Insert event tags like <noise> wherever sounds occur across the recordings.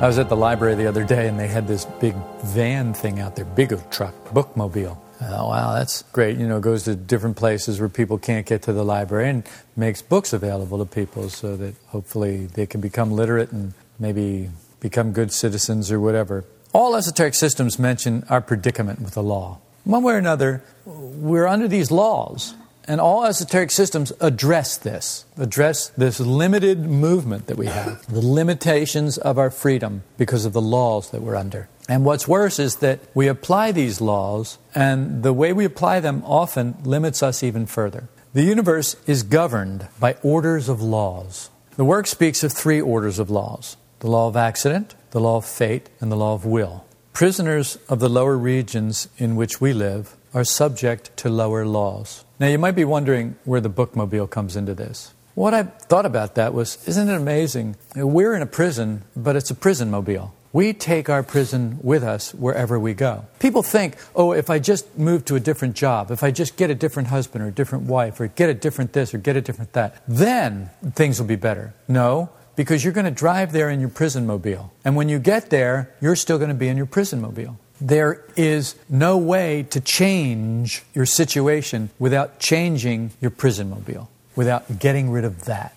I was at the library the other day and they had this big van thing out there, big truck, bookmobile. Oh, wow, that's great. You know, goes to different places where people can't get to the library and makes books available to people so that hopefully they can become literate and maybe become good citizens or whatever. All esoteric systems mention our predicament with the law. One way or another, we're under these laws, and all esoteric systems address this, address this limited movement that we have, <laughs> the limitations of our freedom because of the laws that we're under. And what's worse is that we apply these laws, and the way we apply them often limits us even further. The universe is governed by orders of laws. The work speaks of three orders of laws the law of accident, the law of fate, and the law of will. Prisoners of the lower regions in which we live are subject to lower laws. Now, you might be wondering where the bookmobile comes into this. What I thought about that was isn't it amazing? We're in a prison, but it's a prison mobile. We take our prison with us wherever we go. People think, oh, if I just move to a different job, if I just get a different husband or a different wife, or get a different this or get a different that, then things will be better. No, because you're going to drive there in your prison mobile. And when you get there, you're still going to be in your prison mobile. There is no way to change your situation without changing your prison mobile, without getting rid of that.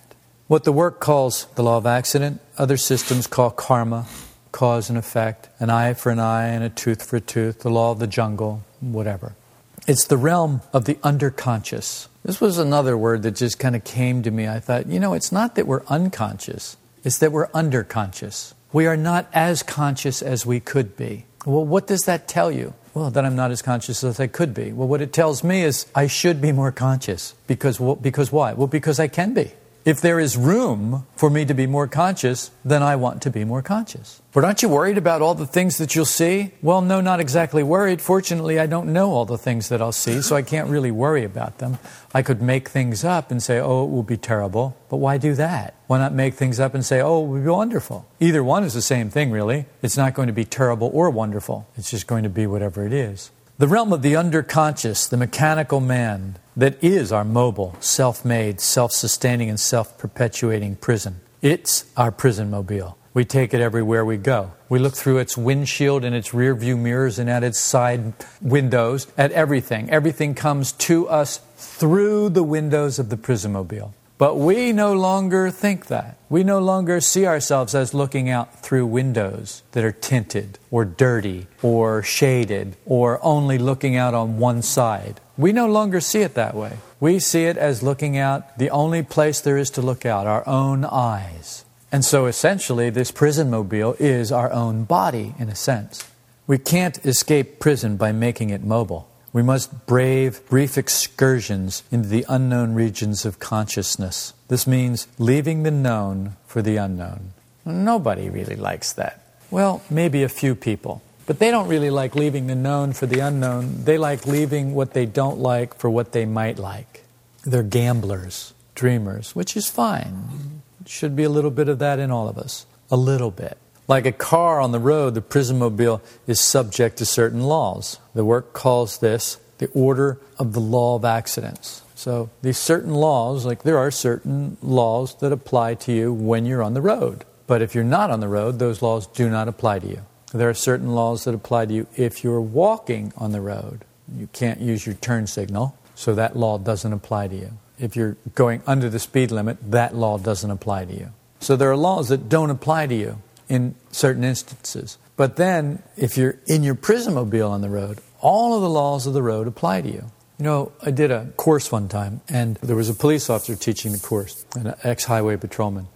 What the work calls the law of accident, other systems call karma, cause and effect, an eye for an eye and a tooth for a tooth, the law of the jungle, whatever. It's the realm of the underconscious. This was another word that just kind of came to me. I thought, you know, it's not that we're unconscious, it's that we're underconscious. We are not as conscious as we could be. Well, what does that tell you? Well, that I'm not as conscious as I could be. Well, what it tells me is I should be more conscious. Because, because why? Well, because I can be. If there is room for me to be more conscious, then I want to be more conscious. But aren't you worried about all the things that you'll see? Well, no, not exactly worried. Fortunately, I don't know all the things that I'll see, so I can't really worry about them. I could make things up and say, oh, it will be terrible. But why do that? Why not make things up and say, oh, it will be wonderful? Either one is the same thing, really. It's not going to be terrible or wonderful. It's just going to be whatever it is. The realm of the underconscious, the mechanical man, that is our mobile, self made, self sustaining, and self perpetuating prison. It's our prison mobile. We take it everywhere we go. We look through its windshield and its rear view mirrors and at its side windows at everything. Everything comes to us through the windows of the prison mobile. But we no longer think that. We no longer see ourselves as looking out through windows that are tinted or dirty or shaded or only looking out on one side. We no longer see it that way. We see it as looking out the only place there is to look out, our own eyes. And so essentially, this prison mobile is our own body in a sense. We can't escape prison by making it mobile. We must brave brief excursions into the unknown regions of consciousness. This means leaving the known for the unknown. Nobody really likes that. Well, maybe a few people. But they don't really like leaving the known for the unknown. They like leaving what they don't like for what they might like. They're gamblers, dreamers, which is fine. Should be a little bit of that in all of us. A little bit. Like a car on the road, the prison mobile is subject to certain laws. The work calls this the order of the law of accidents. So, these certain laws, like there are certain laws that apply to you when you're on the road. But if you're not on the road, those laws do not apply to you. There are certain laws that apply to you if you're walking on the road. You can't use your turn signal, so that law doesn't apply to you. If you're going under the speed limit, that law doesn't apply to you. So there are laws that don't apply to you in certain instances. But then, if you're in your prison mobile on the road, all of the laws of the road apply to you. You know, I did a course one time, and there was a police officer teaching the course, an ex highway patrolman.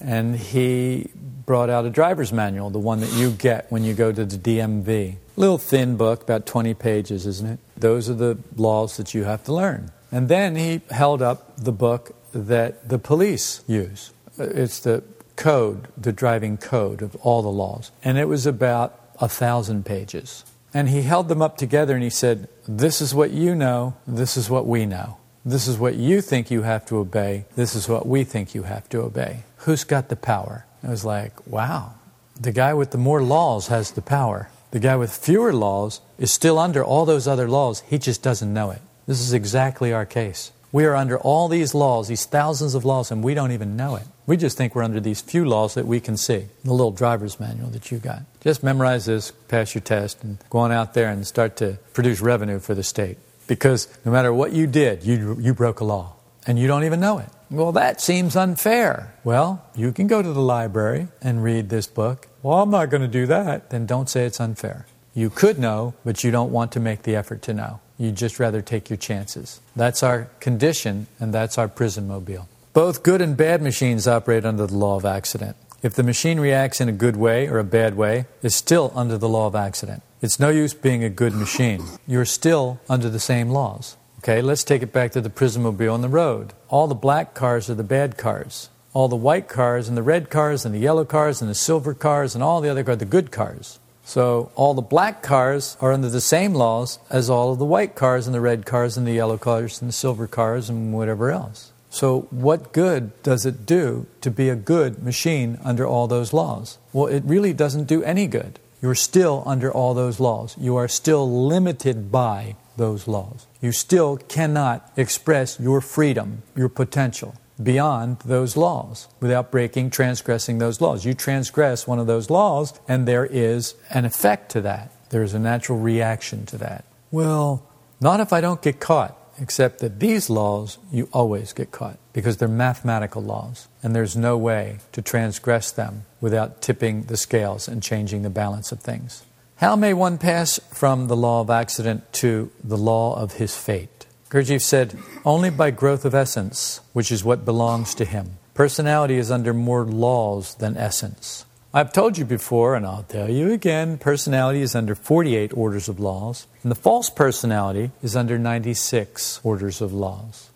And he brought out a driver's manual, the one that you get when you go to the DMV. Little thin book, about 20 pages, isn't it? Those are the laws that you have to learn. And then he held up the book that the police use uh, it's the code, the driving code of all the laws. And it was about a thousand pages. And he held them up together and he said, This is what you know, this is what we know. This is what you think you have to obey, this is what we think you have to obey. Who's got the power? I was like, wow, the guy with the more laws has the power. The guy with fewer laws is still under all those other laws, he just doesn't know it. This is exactly our case. We are under all these laws, these thousands of laws, and we don't even know it. We just think we're under these few laws that we can see. The little driver's manual that you got. Just memorize this, pass your test, and go on out there and start to produce revenue for the state. Because no matter what you did, you, you broke a law, and you don't even know it. Well, that seems unfair. Well, you can go to the library and read this book. Well, I'm not going to do that. Then don't say it's unfair. You could know, but you don't want to make the effort to know. You'd just rather take your chances. That's our condition, and that's our prison mobile. Both good and bad machines operate under the law of accident. If the machine reacts in a good way or a bad way, it's still under the law of accident. It's no use being a good machine. You're still under the same laws. Okay, let's take it back to the prison mobile on the road. All the black cars are the bad cars. All the white cars and the red cars and the yellow cars and the silver cars and all the other cars, are the good cars. So all the black cars are under the same laws as all of the white cars and the red cars and the yellow cars and the silver cars and whatever else. So, what good does it do to be a good machine under all those laws? Well, it really doesn't do any good. You're still under all those laws. You are still limited by those laws. You still cannot express your freedom, your potential beyond those laws without breaking, transgressing those laws. You transgress one of those laws, and there is an effect to that. There is a natural reaction to that. Well, not if I don't get caught, except that these laws, you always get caught because they're mathematical laws, and there's no way to transgress them without tipping the scales and changing the balance of things. How may one pass from the law of accident to the law of his fate? Gurdjieff said, only by growth of essence, which is what belongs to him. Personality is under more laws than essence. I've told you before, and I'll tell you again personality is under 48 orders of laws, and the false personality is under 96 orders of laws.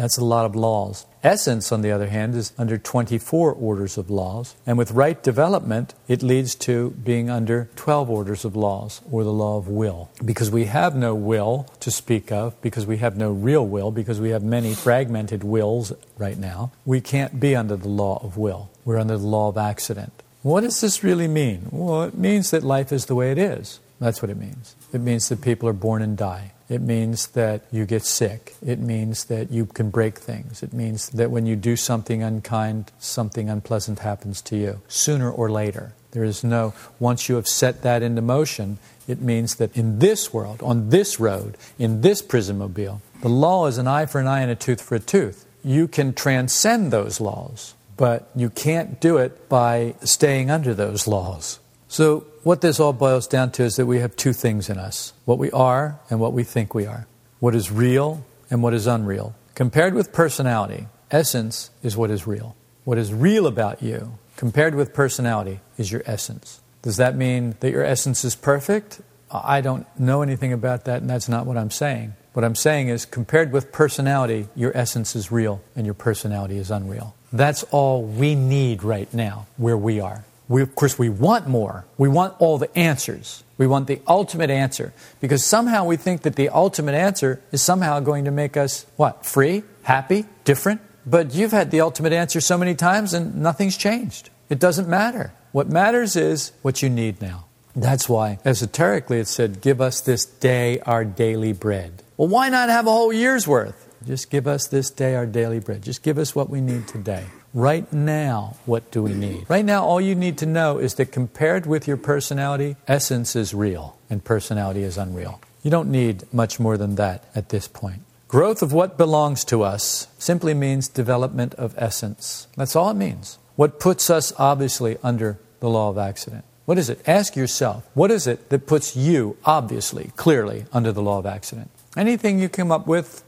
That's a lot of laws. Essence, on the other hand, is under 24 orders of laws. And with right development, it leads to being under 12 orders of laws, or the law of will. Because we have no will to speak of, because we have no real will, because we have many fragmented wills right now, we can't be under the law of will. We're under the law of accident. What does this really mean? Well, it means that life is the way it is. That's what it means. It means that people are born and die. It means that you get sick. It means that you can break things. It means that when you do something unkind, something unpleasant happens to you, sooner or later. There is no, once you have set that into motion, it means that in this world, on this road, in this prison mobile, the law is an eye for an eye and a tooth for a tooth. You can transcend those laws, but you can't do it by staying under those laws. So, what this all boils down to is that we have two things in us what we are and what we think we are, what is real and what is unreal. Compared with personality, essence is what is real. What is real about you, compared with personality, is your essence. Does that mean that your essence is perfect? I don't know anything about that, and that's not what I'm saying. What I'm saying is, compared with personality, your essence is real and your personality is unreal. That's all we need right now, where we are. We, of course, we want more. We want all the answers. We want the ultimate answer because somehow we think that the ultimate answer is somehow going to make us what? Free, happy, different. But you've had the ultimate answer so many times and nothing's changed. It doesn't matter. What matters is what you need now. That's why, esoterically, it said, Give us this day our daily bread. Well, why not have a whole year's worth? Just give us this day our daily bread. Just give us what we need today. Right now, what do we need? Right now, all you need to know is that compared with your personality, essence is real and personality is unreal. You don't need much more than that at this point. Growth of what belongs to us simply means development of essence. That's all it means. What puts us obviously under the law of accident? What is it? Ask yourself, what is it that puts you obviously, clearly under the law of accident? Anything you come up with?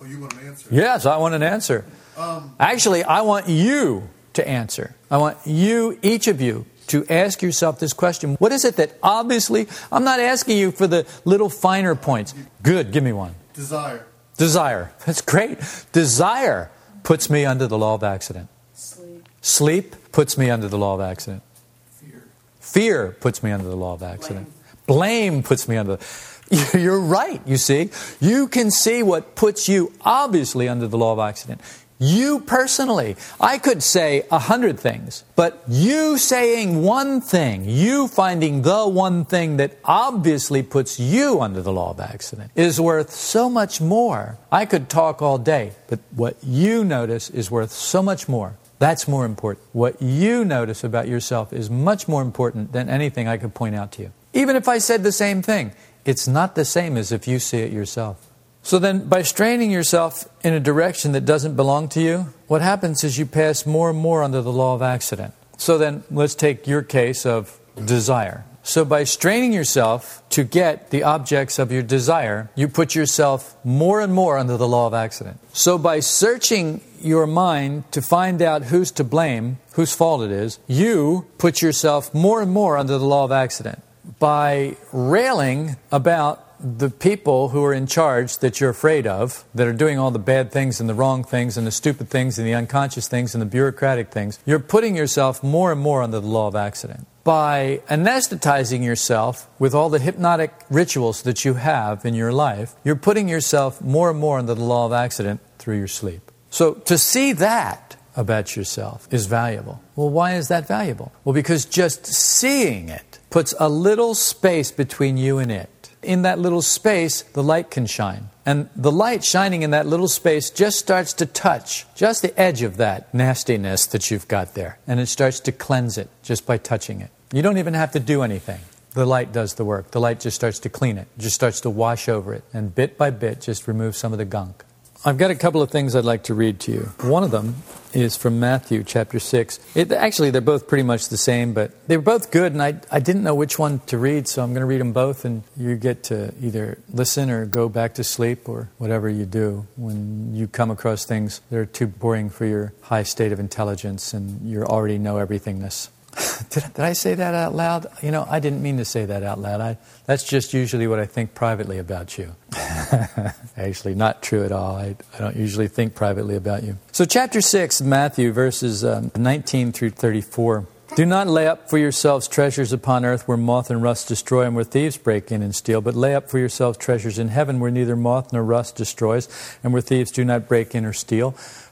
Oh, you want an answer? Yes, I want an answer. Um, Actually, I want you to answer. I want you, each of you, to ask yourself this question What is it that obviously, I'm not asking you for the little finer points. Good, give me one. Desire. Desire. That's great. Desire puts me under the law of accident. Sleep Sleep puts me under the law of accident. Fear. Fear puts me under the law of accident. Blame, Blame puts me under. The... <laughs> You're right, you see. You can see what puts you obviously under the law of accident. You personally, I could say a hundred things, but you saying one thing, you finding the one thing that obviously puts you under the law of accident is worth so much more. I could talk all day, but what you notice is worth so much more. That's more important. What you notice about yourself is much more important than anything I could point out to you. Even if I said the same thing, it's not the same as if you see it yourself. So then, by straining yourself in a direction that doesn't belong to you, what happens is you pass more and more under the law of accident. So then, let's take your case of desire. So, by straining yourself to get the objects of your desire, you put yourself more and more under the law of accident. So, by searching your mind to find out who's to blame, whose fault it is, you put yourself more and more under the law of accident. By railing about the people who are in charge that you're afraid of, that are doing all the bad things and the wrong things and the stupid things and the unconscious things and the bureaucratic things, you're putting yourself more and more under the law of accident. By anesthetizing yourself with all the hypnotic rituals that you have in your life, you're putting yourself more and more under the law of accident through your sleep. So to see that about yourself is valuable. Well, why is that valuable? Well, because just seeing it puts a little space between you and it in that little space, the light can shine. And the light shining in that little space just starts to touch just the edge of that nastiness that you've got there. And it starts to cleanse it just by touching it. You don't even have to do anything. The light does the work. The light just starts to clean it, just starts to wash over it, and bit by bit just remove some of the gunk. I've got a couple of things I'd like to read to you. One of them is from Matthew chapter 6. It, actually, they're both pretty much the same, but they were both good, and I, I didn't know which one to read, so I'm going to read them both, and you get to either listen or go back to sleep or whatever you do when you come across things that are too boring for your high state of intelligence and your already know everythingness. <laughs> did, did, I say that out loud? You know, I didn't mean to say that out loud. I, that's just usually what I think privately about you. <laughs> Actually, not true at all. I, I, don't usually think privately about you. So, chapter 6, Matthew, verses um, 19 through 34. Do not lay up for yourselves treasures upon earth where moth and rust destroy and where thieves break in and steal, but lay up for yourselves treasures in heaven where neither moth nor rust destroys and where thieves do not break in or steal.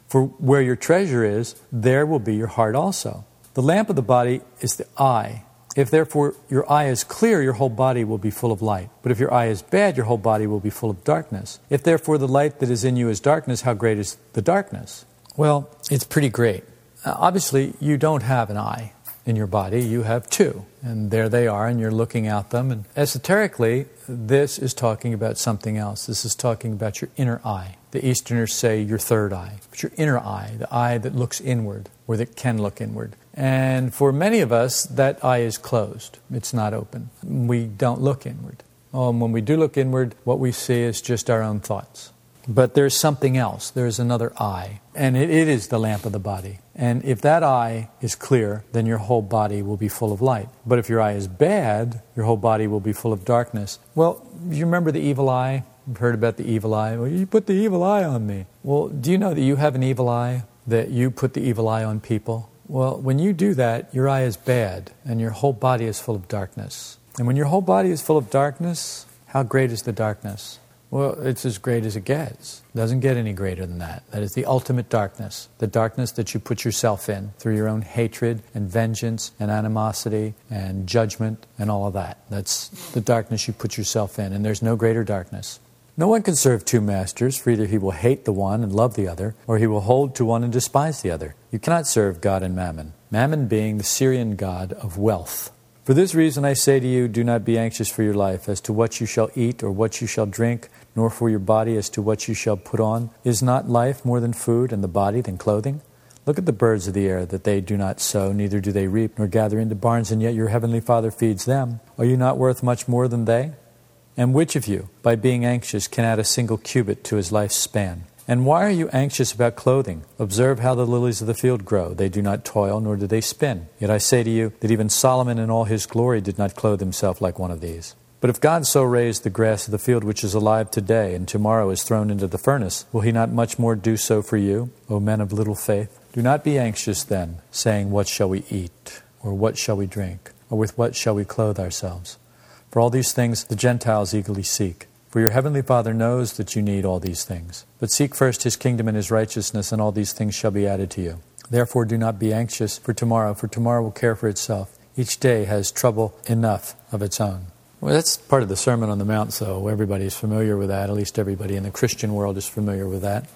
For where your treasure is, there will be your heart also. The lamp of the body is the eye. If therefore your eye is clear, your whole body will be full of light. But if your eye is bad, your whole body will be full of darkness. If therefore the light that is in you is darkness, how great is the darkness? Well, it's pretty great. Uh, obviously, you don't have an eye in your body, you have two. And there they are, and you're looking at them. And esoterically, this is talking about something else. This is talking about your inner eye. The Easterners say your third eye, but your inner eye, the eye that looks inward, or that can look inward. And for many of us, that eye is closed, it's not open. We don't look inward. Um, when we do look inward, what we see is just our own thoughts. But there's something else. There's another eye. And it, it is the lamp of the body. And if that eye is clear, then your whole body will be full of light. But if your eye is bad, your whole body will be full of darkness. Well, you remember the evil eye? You've heard about the evil eye. Well, you put the evil eye on me. Well, do you know that you have an evil eye? That you put the evil eye on people? Well, when you do that, your eye is bad and your whole body is full of darkness. And when your whole body is full of darkness, how great is the darkness? Well, it's as great as it gets. It doesn't get any greater than that. That is the ultimate darkness. The darkness that you put yourself in through your own hatred and vengeance and animosity and judgment and all of that. That's the darkness you put yourself in. And there's no greater darkness. No one can serve two masters, for either he will hate the one and love the other, or he will hold to one and despise the other. You cannot serve God and mammon, mammon being the Syrian god of wealth. For this reason I say to you, do not be anxious for your life as to what you shall eat or what you shall drink, nor for your body as to what you shall put on. Is not life more than food, and the body than clothing? Look at the birds of the air, that they do not sow, neither do they reap, nor gather into barns, and yet your heavenly Father feeds them. Are you not worth much more than they? And which of you, by being anxious, can add a single cubit to his life's span? And why are you anxious about clothing? Observe how the lilies of the field grow. They do not toil, nor do they spin. Yet I say to you that even Solomon in all his glory did not clothe himself like one of these. But if God so raised the grass of the field which is alive today and tomorrow is thrown into the furnace, will he not much more do so for you, O men of little faith? Do not be anxious then, saying, What shall we eat? Or what shall we drink? Or with what shall we clothe ourselves? For all these things the Gentiles eagerly seek. For your heavenly Father knows that you need all these things. But seek first his kingdom and his righteousness, and all these things shall be added to you. Therefore, do not be anxious for tomorrow, for tomorrow will care for itself. Each day has trouble enough of its own. Well, that's part of the Sermon on the Mount, so everybody's familiar with that. At least everybody in the Christian world is familiar with that.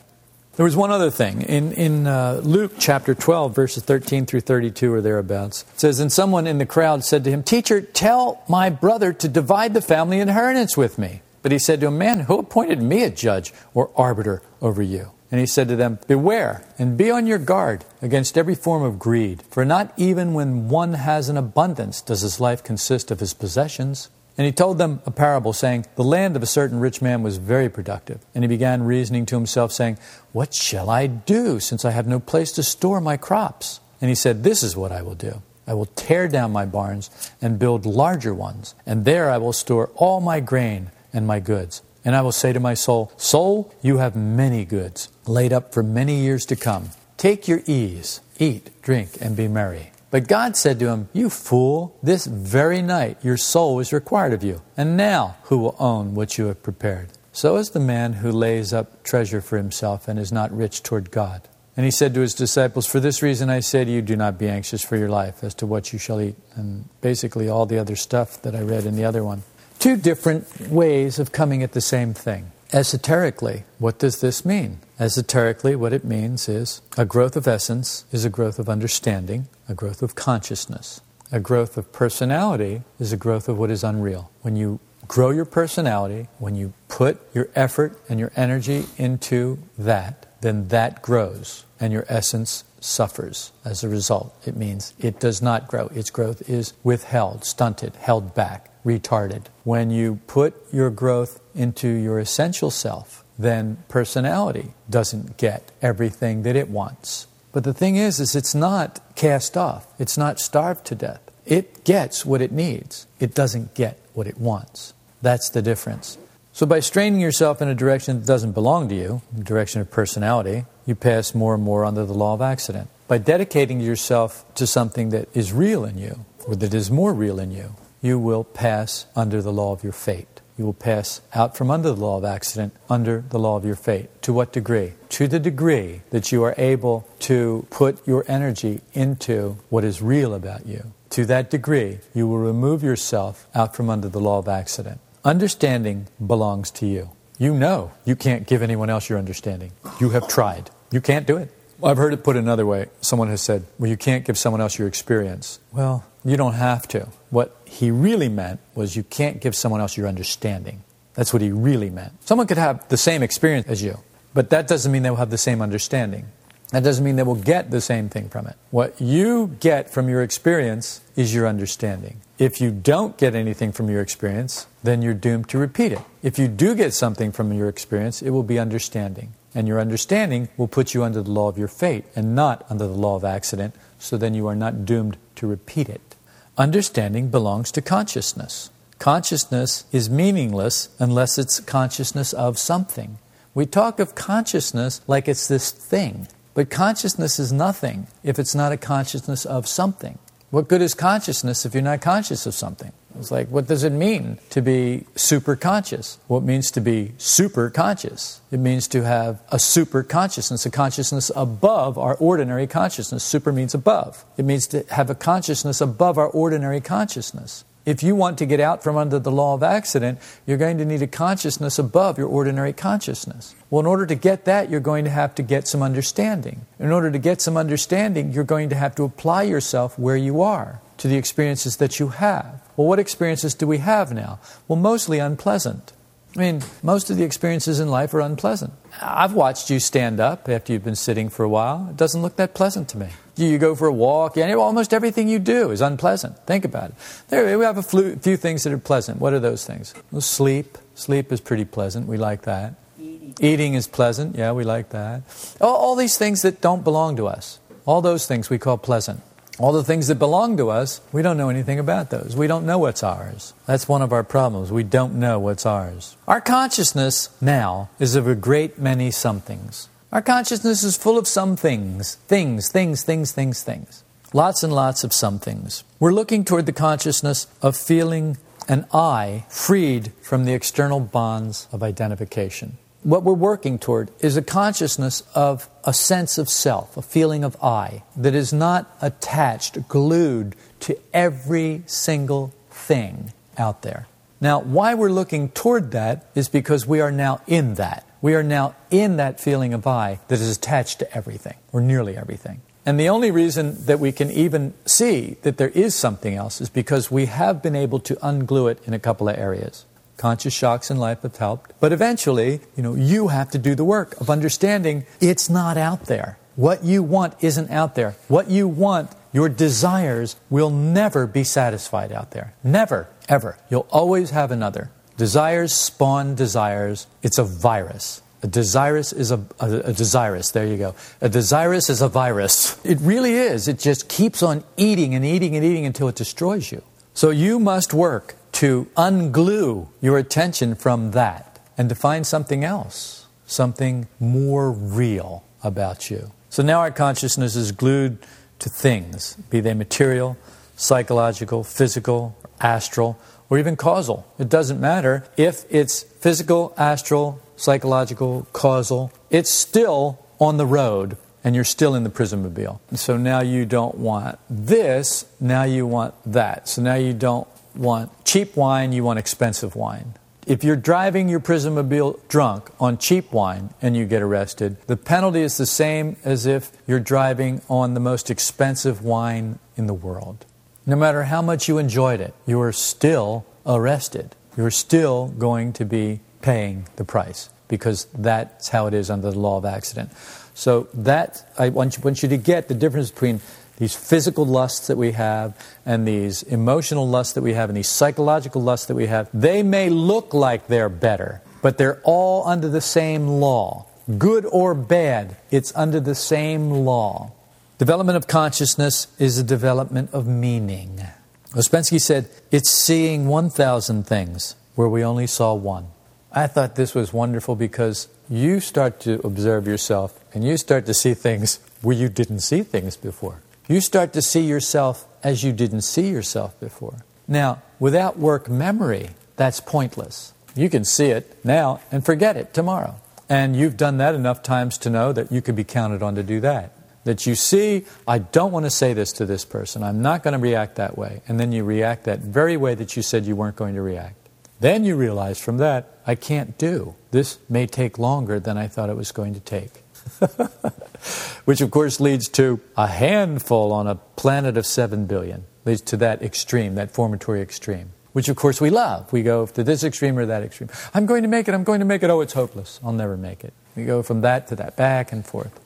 There was one other thing. In, in uh, Luke chapter 12, verses 13 through 32 or thereabouts, it says, And someone in the crowd said to him, Teacher, tell my brother to divide the family inheritance with me. But he said to him, Man, who appointed me a judge or arbiter over you? And he said to them, Beware and be on your guard against every form of greed, for not even when one has an abundance does his life consist of his possessions. And he told them a parable, saying, The land of a certain rich man was very productive. And he began reasoning to himself, saying, What shall I do, since I have no place to store my crops? And he said, This is what I will do. I will tear down my barns and build larger ones, and there I will store all my grain and my goods. And I will say to my soul, Soul, you have many goods laid up for many years to come. Take your ease, eat, drink, and be merry. But God said to him, You fool, this very night your soul is required of you. And now who will own what you have prepared? So is the man who lays up treasure for himself and is not rich toward God. And he said to his disciples, For this reason I say to you, do not be anxious for your life as to what you shall eat. And basically all the other stuff that I read in the other one. Two different ways of coming at the same thing. Esoterically, what does this mean? Esoterically, what it means is a growth of essence is a growth of understanding, a growth of consciousness. A growth of personality is a growth of what is unreal. When you grow your personality, when you put your effort and your energy into that, then that grows and your essence suffers as a result. It means it does not grow. Its growth is withheld, stunted, held back retarded. When you put your growth into your essential self, then personality doesn't get everything that it wants. But the thing is, is it's not cast off. It's not starved to death. It gets what it needs. It doesn't get what it wants. That's the difference. So by straining yourself in a direction that doesn't belong to you, the direction of personality, you pass more and more under the law of accident. By dedicating yourself to something that is real in you, or that is more real in you, you will pass under the law of your fate. You will pass out from under the law of accident under the law of your fate. To what degree? To the degree that you are able to put your energy into what is real about you. To that degree, you will remove yourself out from under the law of accident. Understanding belongs to you. You know you can't give anyone else your understanding. You have tried. You can't do it. I've heard it put another way. Someone has said, well, you can't give someone else your experience. Well, you don't have to. What he really meant was you can't give someone else your understanding. That's what he really meant. Someone could have the same experience as you, but that doesn't mean they will have the same understanding. That doesn't mean they will get the same thing from it. What you get from your experience is your understanding. If you don't get anything from your experience, then you're doomed to repeat it. If you do get something from your experience, it will be understanding. And your understanding will put you under the law of your fate and not under the law of accident, so then you are not doomed to repeat it. Understanding belongs to consciousness. Consciousness is meaningless unless it's consciousness of something. We talk of consciousness like it's this thing, but consciousness is nothing if it's not a consciousness of something. What good is consciousness if you're not conscious of something? It's like, what does it mean to be super conscious? What means to be super conscious? It means to have a super consciousness, a consciousness above our ordinary consciousness. Super means above. It means to have a consciousness above our ordinary consciousness. If you want to get out from under the law of accident, you're going to need a consciousness above your ordinary consciousness. Well, in order to get that, you're going to have to get some understanding. In order to get some understanding, you're going to have to apply yourself where you are to the experiences that you have. Well, what experiences do we have now? Well, mostly unpleasant. I mean, most of the experiences in life are unpleasant. I've watched you stand up after you've been sitting for a while. It doesn't look that pleasant to me. You go for a walk, and almost everything you do is unpleasant. Think about it. There, we have a few things that are pleasant. What are those things? Well, sleep. Sleep is pretty pleasant. We like that. Eating, Eating is pleasant. Yeah, we like that. All, all these things that don't belong to us. All those things we call pleasant. All the things that belong to us, we don't know anything about those. We don't know what's ours. That's one of our problems. We don't know what's ours. Our consciousness now is of a great many somethings. Our consciousness is full of some things, things, things, things, things, things. Lots and lots of some things. We're looking toward the consciousness of feeling an I freed from the external bonds of identification. What we're working toward is a consciousness of a sense of self, a feeling of I, that is not attached, glued to every single thing out there. Now, why we're looking toward that is because we are now in that. We are now in that feeling of I that is attached to everything, or nearly everything. And the only reason that we can even see that there is something else is because we have been able to unglue it in a couple of areas. Conscious shocks in life have helped. But eventually, you know, you have to do the work of understanding it's not out there. What you want isn't out there. What you want, your desires, will never be satisfied out there. Never, ever. You'll always have another. Desires spawn desires. It's a virus. A desirous is a, a, a, desirous. There you go. A desirous is a virus. <laughs> It really is. It just keeps on eating and eating and eating until it destroys you. So you must work to unglue your attention from that and to find something else, something more real about you. So now our consciousness is glued to things, be they material, psychological, physical, astral, or even causal. It doesn't matter if it's physical, astral, psychological, causal, it's still on the road and you're still in the prismobile. So now you don't want this, now you want that. So now you don't want cheap wine, you want expensive wine. If you're driving your prismobile drunk on cheap wine and you get arrested, the penalty is the same as if you're driving on the most expensive wine in the world. No matter how much you enjoyed it, you are still arrested. You're still going to be paying the price because that's how it is under the law of accident. So that I want you, want you to get the difference between these physical lusts that we have and these emotional lusts that we have and these psychological lusts that we have. They may look like they're better, but they're all under the same law. Good or bad, it's under the same law. Development of consciousness is a development of meaning. Ouspensky said, It's seeing 1,000 things where we only saw one. I thought this was wonderful because you start to observe yourself and you start to see things where you didn't see things before. You start to see yourself as you didn't see yourself before. Now, without work memory, that's pointless. You can see it now and forget it tomorrow. And you've done that enough times to know that you could be counted on to do that. That you see, I don't want to say this to this person. I'm not going to react that way. And then you react that very way that you said you weren't going to react. Then you realize from that, I can't do. This may take longer than I thought it was going to take. <laughs> Which, of course, leads to a handful on a planet of 7 billion. Leads to that extreme, that formatory extreme. Which, of course, we love. We go to this extreme or that extreme. I'm going to make it, I'm going to make it. Oh, it's hopeless. I'll never make it. We go from that to that, back and forth.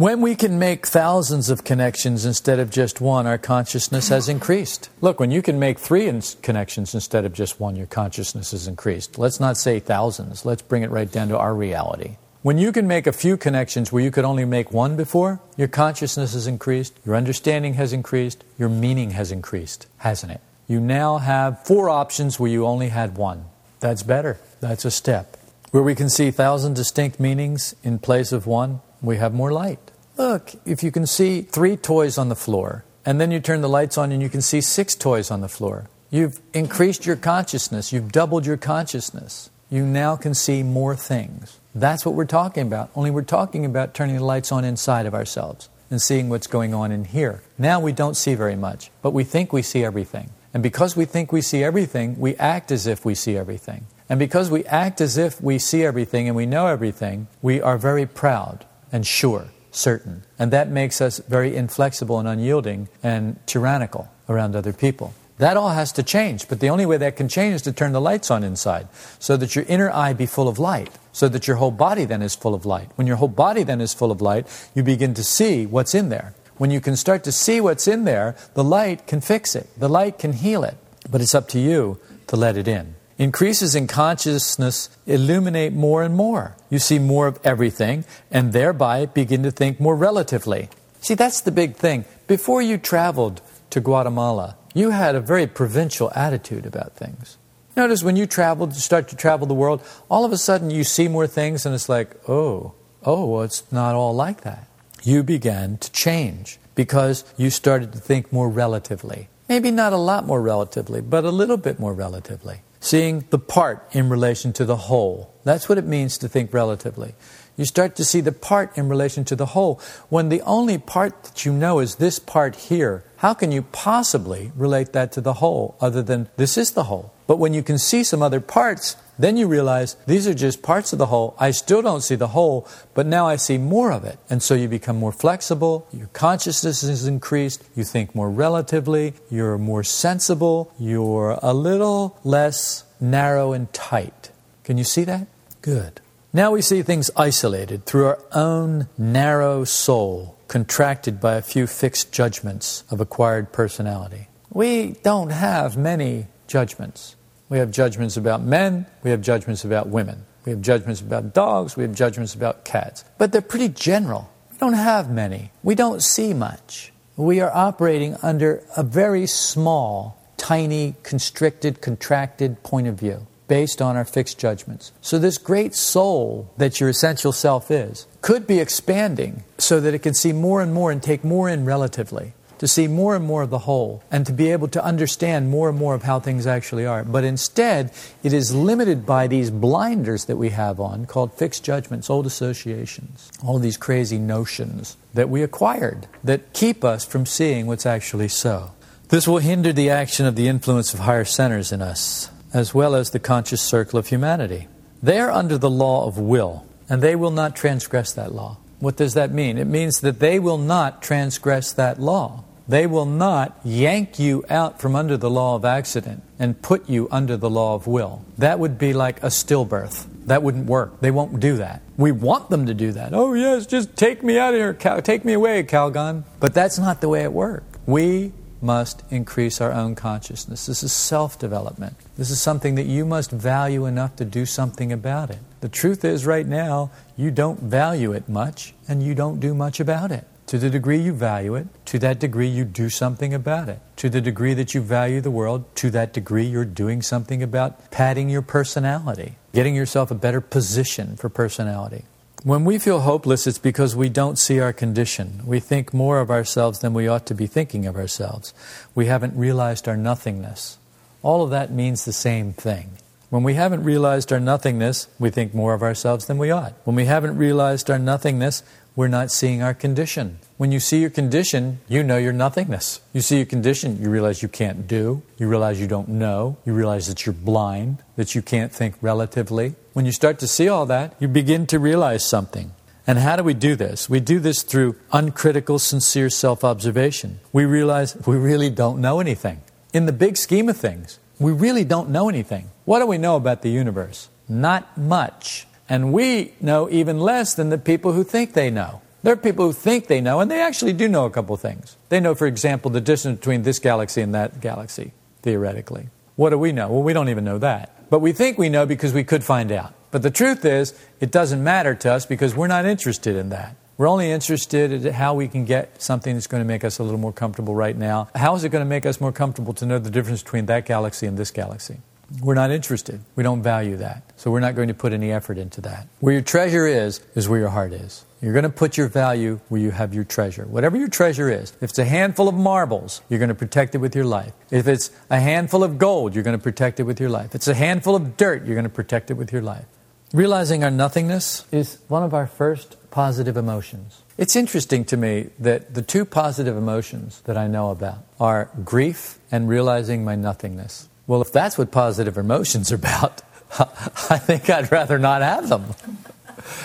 When we can make thousands of connections instead of just one, our consciousness has increased. Look, when you can make three in- connections instead of just one, your consciousness has increased. Let's not say thousands, let's bring it right down to our reality. When you can make a few connections where you could only make one before, your consciousness has increased, your understanding has increased, your meaning has increased, hasn't it? You now have four options where you only had one. That's better. That's a step. Where we can see thousand distinct meanings in place of one, we have more light. Look, if you can see three toys on the floor, and then you turn the lights on and you can see six toys on the floor, you've increased your consciousness, you've doubled your consciousness. You now can see more things. That's what we're talking about, only we're talking about turning the lights on inside of ourselves and seeing what's going on in here. Now we don't see very much, but we think we see everything. And because we think we see everything, we act as if we see everything. And because we act as if we see everything and we know everything, we are very proud and sure certain. And that makes us very inflexible and unyielding and tyrannical around other people. That all has to change, but the only way that can change is to turn the lights on inside so that your inner eye be full of light, so that your whole body then is full of light. When your whole body then is full of light, you begin to see what's in there. When you can start to see what's in there, the light can fix it, the light can heal it, but it's up to you to let it in. Increases in consciousness illuminate more and more. You see more of everything and thereby begin to think more relatively. See, that's the big thing. Before you traveled to Guatemala, you had a very provincial attitude about things. Notice when you travel, start to travel the world, all of a sudden you see more things and it's like, oh, oh, well, it's not all like that. You began to change because you started to think more relatively. Maybe not a lot more relatively, but a little bit more relatively. Seeing the part in relation to the whole. That's what it means to think relatively. You start to see the part in relation to the whole. When the only part that you know is this part here, how can you possibly relate that to the whole other than this is the whole? But when you can see some other parts, then you realize these are just parts of the whole. I still don't see the whole, but now I see more of it. And so you become more flexible, your consciousness is increased, you think more relatively, you're more sensible, you're a little less narrow and tight. Can you see that? Good. Now we see things isolated through our own narrow soul, contracted by a few fixed judgments of acquired personality. We don't have many judgments. We have judgments about men, we have judgments about women, we have judgments about dogs, we have judgments about cats. But they're pretty general. We don't have many. We don't see much. We are operating under a very small, tiny, constricted, contracted point of view based on our fixed judgments. So, this great soul that your essential self is could be expanding so that it can see more and more and take more in relatively, to see more and more of the whole, and to be able to understand more and more of how things actually are. But instead, it is limited by these blinders that we have on called fixed judgments, old associations, all these crazy notions that we acquired that keep us from seeing what's actually so. This will hinder the action of the influence of higher centers in us as well as the conscious circle of humanity. They are under the law of will, and they will not transgress that law. What does that mean? It means that they will not transgress that law. They will not yank you out from under the law of accident and put you under the law of will. That would be like a stillbirth. That wouldn't work. They won't do that. We want them to do that. Oh, yes, just take me out of here. Cal- take me away, Calgon. But that's not the way it works. We must increase our own consciousness. This is self development. This is something that you must value enough to do something about it. The truth is, right now, you don't value it much and you don't do much about it. To the degree you value it, to that degree you do something about it. To the degree that you value the world, to that degree you're doing something about padding your personality, getting yourself a better position for personality. When we feel hopeless, it's because we don't see our condition. We think more of ourselves than we ought to be thinking of ourselves. We haven't realized our nothingness. All of that means the same thing. When we haven't realized our nothingness, we think more of ourselves than we ought. When we haven't realized our nothingness, we're not seeing our condition. When you see your condition, you know your nothingness. You see your condition, you realize you can't do, you realize you don't know, you realize that you're blind, that you can't think relatively. When you start to see all that, you begin to realize something. And how do we do this? We do this through uncritical, sincere self observation. We realize we really don't know anything. In the big scheme of things, we really don't know anything. What do we know about the universe? Not much. And we know even less than the people who think they know. There are people who think they know, and they actually do know a couple things. They know, for example, the distance between this galaxy and that galaxy, theoretically. What do we know? Well, we don't even know that. But we think we know because we could find out. But the truth is, it doesn't matter to us because we're not interested in that. We're only interested in how we can get something that's going to make us a little more comfortable right now. How is it going to make us more comfortable to know the difference between that galaxy and this galaxy? We're not interested. We don't value that. So we're not going to put any effort into that. Where your treasure is, is where your heart is. You're going to put your value where you have your treasure. Whatever your treasure is. If it's a handful of marbles, you're going to protect it with your life. If it's a handful of gold, you're going to protect it with your life. If it's a handful of dirt, you're going to protect it with your life. Realizing our nothingness is one of our first positive emotions. It's interesting to me that the two positive emotions that I know about are grief and realizing my nothingness. Well, if that's what positive emotions are about, <laughs> I think I'd rather not have them.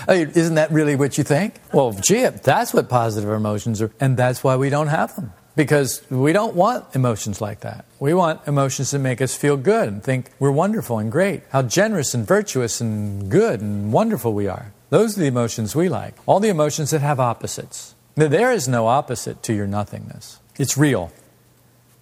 I mean, isn't that really what you think? Well, gee, that's what positive emotions are, and that's why we don't have them. Because we don't want emotions like that. We want emotions that make us feel good and think we're wonderful and great, how generous and virtuous and good and wonderful we are. Those are the emotions we like. All the emotions that have opposites. There is no opposite to your nothingness, it's real.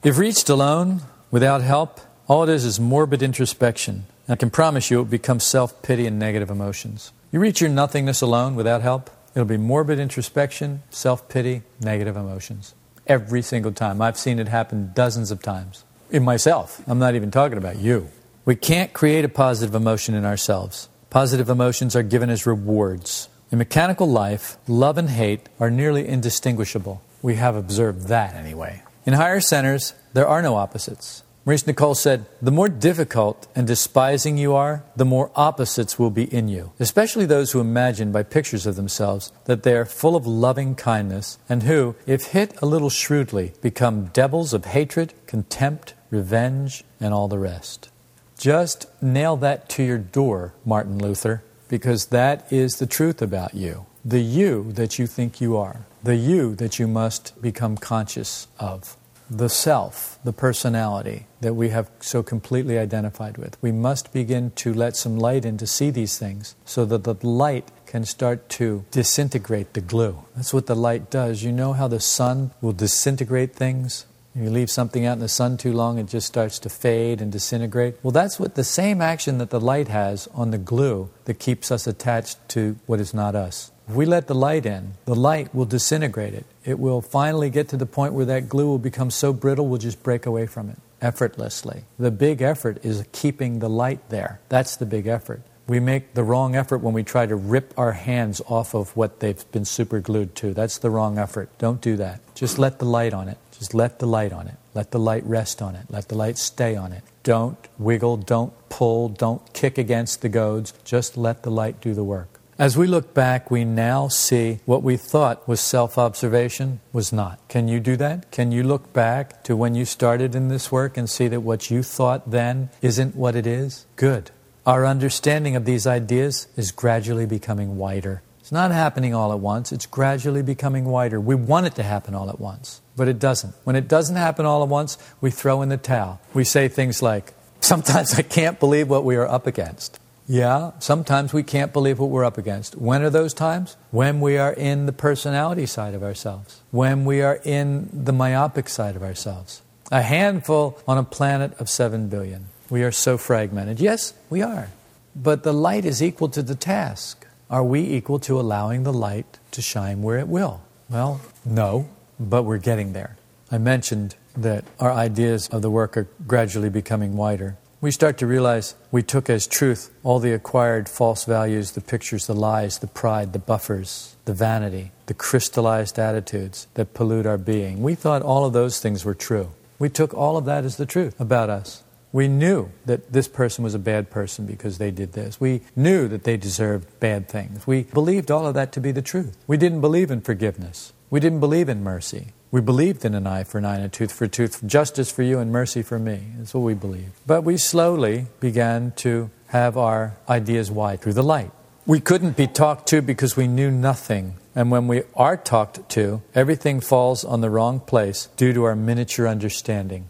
If reached alone, without help, all it is is morbid introspection. I can promise you it will become self pity and negative emotions. You reach your nothingness alone without help, it'll be morbid introspection, self pity, negative emotions. Every single time. I've seen it happen dozens of times. In myself. I'm not even talking about you. We can't create a positive emotion in ourselves. Positive emotions are given as rewards. In mechanical life, love and hate are nearly indistinguishable. We have observed that anyway. In higher centers, there are no opposites. Maurice Nicoll said, The more difficult and despising you are, the more opposites will be in you, especially those who imagine by pictures of themselves that they are full of loving kindness, and who, if hit a little shrewdly, become devils of hatred, contempt, revenge, and all the rest. Just nail that to your door, Martin Luther, because that is the truth about you. The you that you think you are, the you that you must become conscious of the self, the personality that we have so completely identified with. We must begin to let some light in to see these things so that the light can start to disintegrate the glue. That's what the light does. You know how the sun will disintegrate things? You leave something out in the sun too long, it just starts to fade and disintegrate. Well, that's what the same action that the light has on the glue that keeps us attached to what is not us. If we let the light in, the light will disintegrate it. It will finally get to the point where that glue will become so brittle we'll just break away from it effortlessly. The big effort is keeping the light there. That's the big effort. We make the wrong effort when we try to rip our hands off of what they've been super glued to. That's the wrong effort. Don't do that. Just let the light on it. Just let the light on it. Let the light rest on it. Let the light stay on it. Don't wiggle, don't pull, don't kick against the goads. Just let the light do the work. As we look back, we now see what we thought was self observation was not. Can you do that? Can you look back to when you started in this work and see that what you thought then isn't what it is? Good. Our understanding of these ideas is gradually becoming wider. It's not happening all at once, it's gradually becoming wider. We want it to happen all at once, but it doesn't. When it doesn't happen all at once, we throw in the towel. We say things like, Sometimes I can't believe what we are up against. Yeah, sometimes we can't believe what we're up against. When are those times? When we are in the personality side of ourselves, when we are in the myopic side of ourselves. A handful on a planet of 7 billion. We are so fragmented. Yes, we are. But the light is equal to the task. Are we equal to allowing the light to shine where it will? Well, no, but we're getting there. I mentioned that our ideas of the work are gradually becoming wider we start to realize we took as truth all the acquired false values, the pictures, the lies, the pride, the buffers, the vanity, the crystallized attitudes that pollute our being. We thought all of those things were true. We took all of that as the truth about us. We knew that this person was a bad person because they did this. We knew that they deserved bad things. We believed all of that to be the truth. We didn't believe in forgiveness. We didn't believe in mercy. We believed in an eye for an eye and a tooth for a tooth, justice for you and mercy for me. That's what we believed. But we slowly began to have our ideas wide through the light. We couldn't be talked to because we knew nothing. And when we are talked to, everything falls on the wrong place due to our miniature understanding.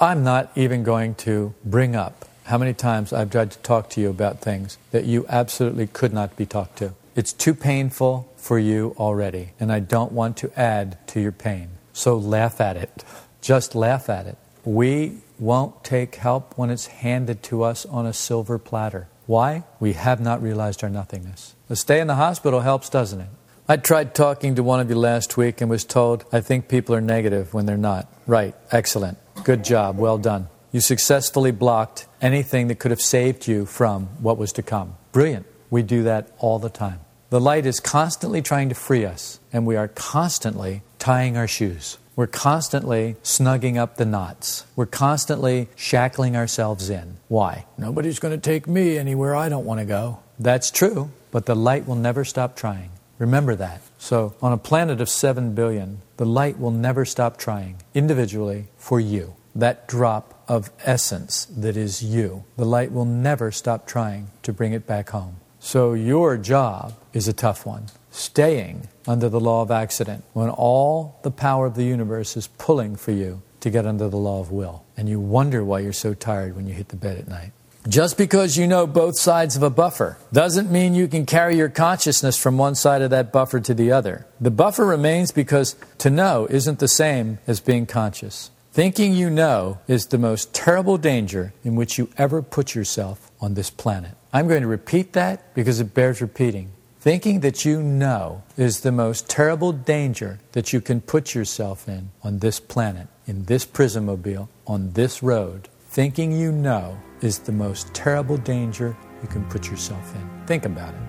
I'm not even going to bring up how many times I've tried to talk to you about things that you absolutely could not be talked to. It's too painful for you already, and I don't want to add to your pain. So laugh at it. Just laugh at it. We won't take help when it's handed to us on a silver platter. Why? We have not realized our nothingness. The stay in the hospital helps, doesn't it? I tried talking to one of you last week and was told, I think people are negative when they're not. Right, excellent. Good job, well done. You successfully blocked anything that could have saved you from what was to come. Brilliant. We do that all the time. The light is constantly trying to free us, and we are constantly tying our shoes. We're constantly snugging up the knots. We're constantly shackling ourselves in. Why? Nobody's going to take me anywhere I don't want to go. That's true, but the light will never stop trying. Remember that. So, on a planet of 7 billion, the light will never stop trying individually for you. That drop of essence that is you. The light will never stop trying to bring it back home. So your job is a tough one. Staying under the law of accident when all the power of the universe is pulling for you to get under the law of will. And you wonder why you're so tired when you hit the bed at night. Just because you know both sides of a buffer doesn't mean you can carry your consciousness from one side of that buffer to the other. The buffer remains because to know isn't the same as being conscious. Thinking you know is the most terrible danger in which you ever put yourself on this planet. I'm going to repeat that because it bears repeating. Thinking that you know is the most terrible danger that you can put yourself in on this planet, in this prismobile, on this road. Thinking you know is the most terrible danger you can put yourself in. Think about it.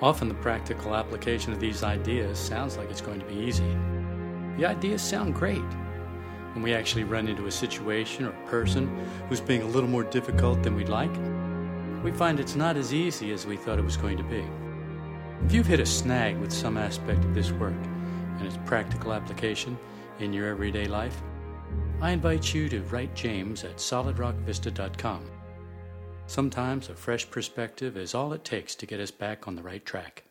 Often the practical application of these ideas sounds like it's going to be easy. The ideas sound great. When we actually run into a situation or a person who's being a little more difficult than we'd like, we find it's not as easy as we thought it was going to be. If you've hit a snag with some aspect of this work and its practical application in your everyday life, I invite you to write James at solidrockvista.com. Sometimes a fresh perspective is all it takes to get us back on the right track.